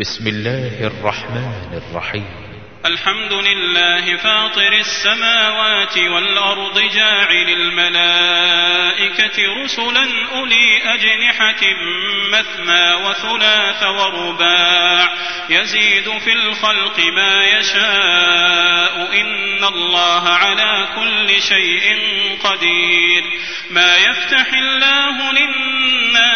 بسم الله الرحمن الرحيم. الحمد لله فاطر السماوات والأرض جاعل الملائكة رسلا أولي أجنحة مثنى وثلاث ورباع. يزيد في الخلق ما يشاء. إن الله على كل شيء قدير. ما يفتح الله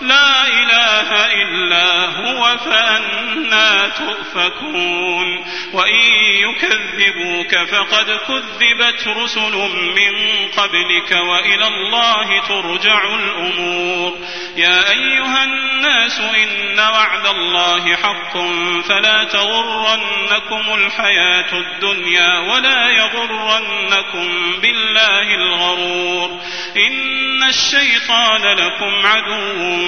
لا إله إلا هو فأنا تؤفكون. وإن يكذبوك فقد كذبت رسل من قبلك وإلى الله ترجع الأمور. يا أيها الناس إن وعد الله حق فلا تغرنكم الحياة الدنيا ولا يغرنكم بالله الغرور. إن الشيطان لكم عدو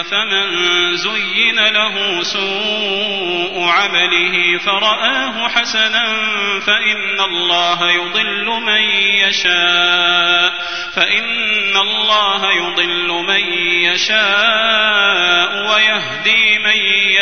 أفمن زين له سوء عمله فرآه حسنا فإن الله يضل من يشاء فإن الله يضل من يشاء ويهدي من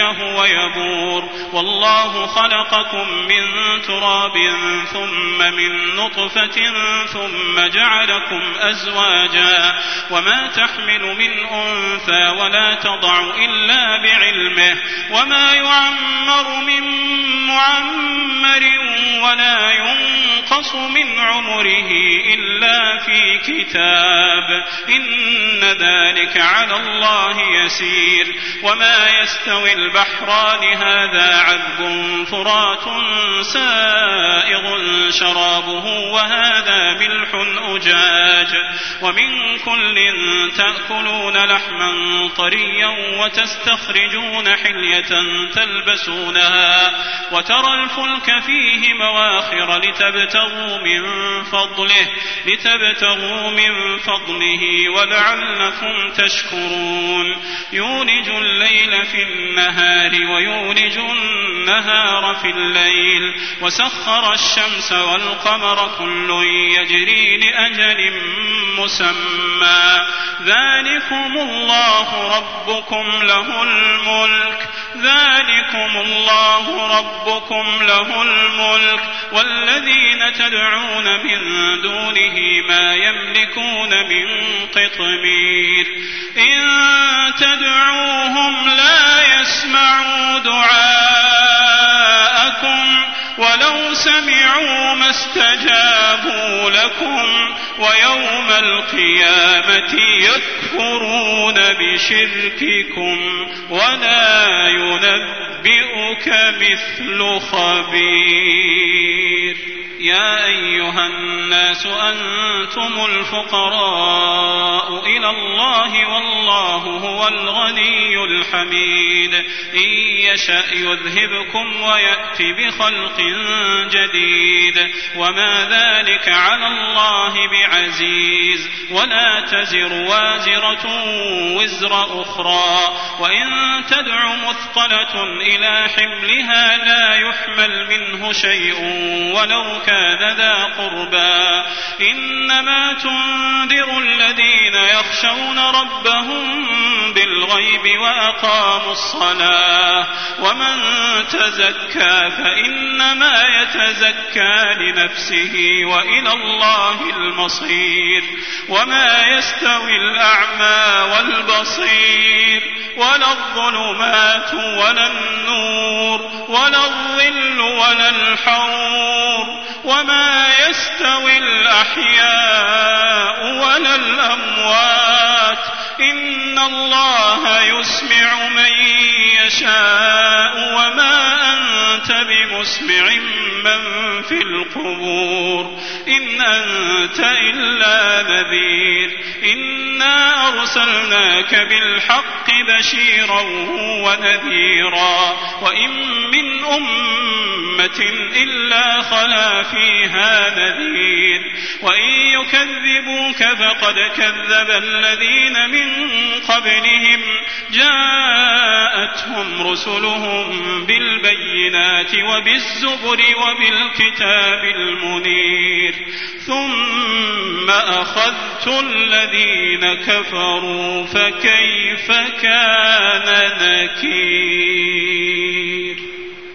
هو يبور والله خلقكم من تراب ثم من نطفة ثم جعلكم أزواجا. وما تحمل من أنثى ولا تضع إلا بعلمه. وما يعمر من معمر ولا ينقص من عمره إلا في كتاب. إن ذلك على الله يسير. وما يستوي البحران هذا عذب فرات سائغ شرابه وهذا ملح أجاج. ومن كل تأكلون لحما طريا وتستخرجون حلية تلبسونها. وترى الفلك فيه مواخر لتبتغوا من فضله لتبتغوا من فضله ولعلكم تشكرون. يولج الليل في النهار ويولج النهار في الليل وسخر الشمس والقمر كل يجري لأجل مسمى. ذلكم الله ربكم له الملك. ذلكم الله ربكم له الملك. والذين تدعون من دونه ما يملكون من قطمير. إن تدعوهم لا يسمعوا دعاءكم ولو سمعوا ما استجابوا لكم ويوم القيامة يكفرون بشرككم ولا ينبئك مثل خبير. يا أيها الناس أنتم الفقراء. إلى الله والله هو الغني الحميد. إن يشأ يذهبكم ويأتي بخلق جديد. وما ذلك على الله بعزيز. ولا تزر وازرة وزر أخرى. وإن تدع مثقلة إلى حملها لا يحمل منه شيء ولو كان ذا قربى. إنما تنذر الذين يخشون ربهم بالغيب وأقاموا الصلاة ومن تزكى فإنما يتزكى لنفسه وإلى الله المصير وما يستوي الأعمى والبصير ولا الظلمات ولا النور ولا الظل ولا الحرور وما يستوي الأحياء ولا الأموات. إن الله يسمع من يشاء وما أنت بمسمع من في القبور. إن أنت إلا نذير. إنا أرسلناك بالحق بشيرا ونذيرا. وإن من أمة إلا خلا فيها نذير. وإن يكذبوك فقد كذب الذين من قبلهم. جاءتهم رسلهم بالبينات وبالزبر وبالكتاب المنير. ثم أخذت الذين كفروا فكيف كان نكير؟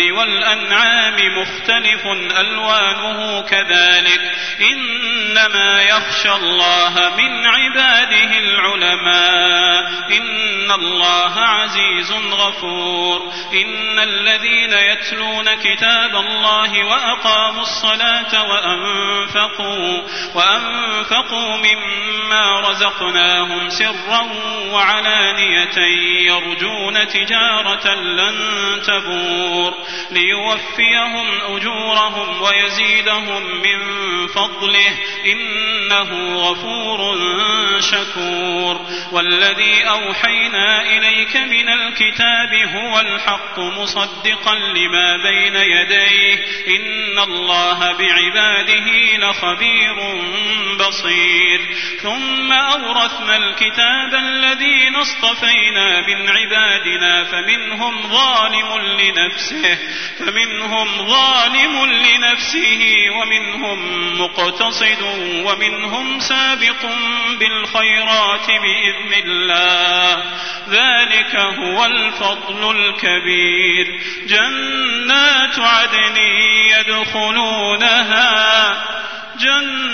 والأنعام مختلف ألوانه كذلك إنما يخشى الله من عباده العلماء إن الله عزيز غفور إن الذين يتلون كتاب الله وأقاموا الصلاة وأنفقوا وأنفقوا مما رزقناهم سرا وعلانية يرجون تجارة لن تبور ليوفيهم أجورهم ويزيدهم من فضله إنه غفور شكور والذي أوحينا إليك من الكتاب هو الحق مصدقا لما بين يديه إن الله بعباده لخبير بصير ثم أورثنا الكتاب الذين اصطفينا من عبادنا فمنهم ظالم لنفسه فمنهم ظالم لنفسه ومنهم مقتصد ومنهم سابق بالخيرات بإذن الله. ذلك هو الفضل الكبير. جنات عدن يدخلونها. جنات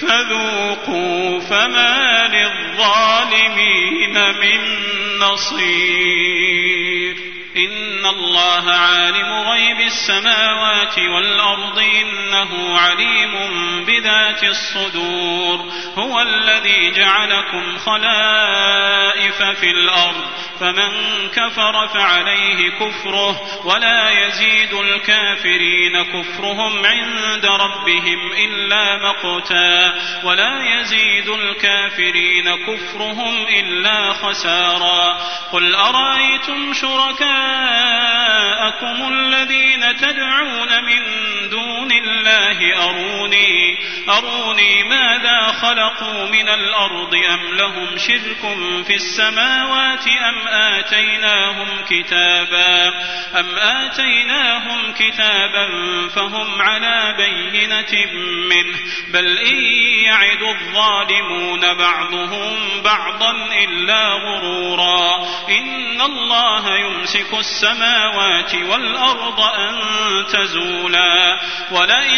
فذوقوا فما للظالمين من نصير. إن الله عالم غيب السماوات والأرض إنه عليم بذات الصدور. هو الذي جعلكم خلائف في الأرض فمن كفر فعليه كفره ولا يزيد الكافرين كفرهم عند ربهم إلا مقتا ولا يزيد الكافرين كفرهم إلا خسارا. قل أرأيتم شركاءكم الذين تدعون من دون الله أروني أروني ماذا خلقوا من الأرض أم لهم شرك في السماوات أم آتيناهم كتابا أم آتيناهم كتابا فهم على بينة منه بل إن يعد الظالمون بعضهم بعضا إلا غرورا. إن الله يمسك السماوات والأرض أن تزولا ولئن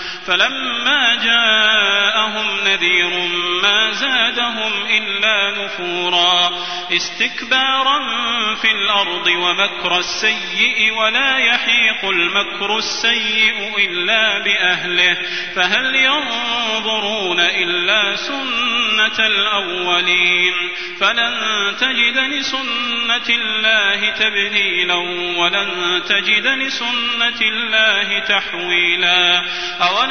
فلما جاءهم نذير ما زادهم إلا نفورا. استكبارا في الأرض ومكر السيء ولا يحيق المكر السيء إلا بأهله. فهل ينظرون إلا سنة الأولين؟ فلن تجد لسنة الله تبديلا ولن تجد لسنة الله تحويلا. أولم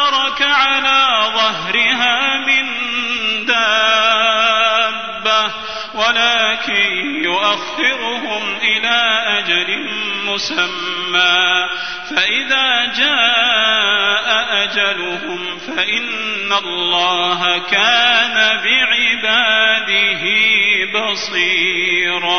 ترك على ظهرها من دابة ولكن يؤخرهم إلى أجل مسمى. فإذا جاء أجلهم فإن الله كان بعباده بصيراً.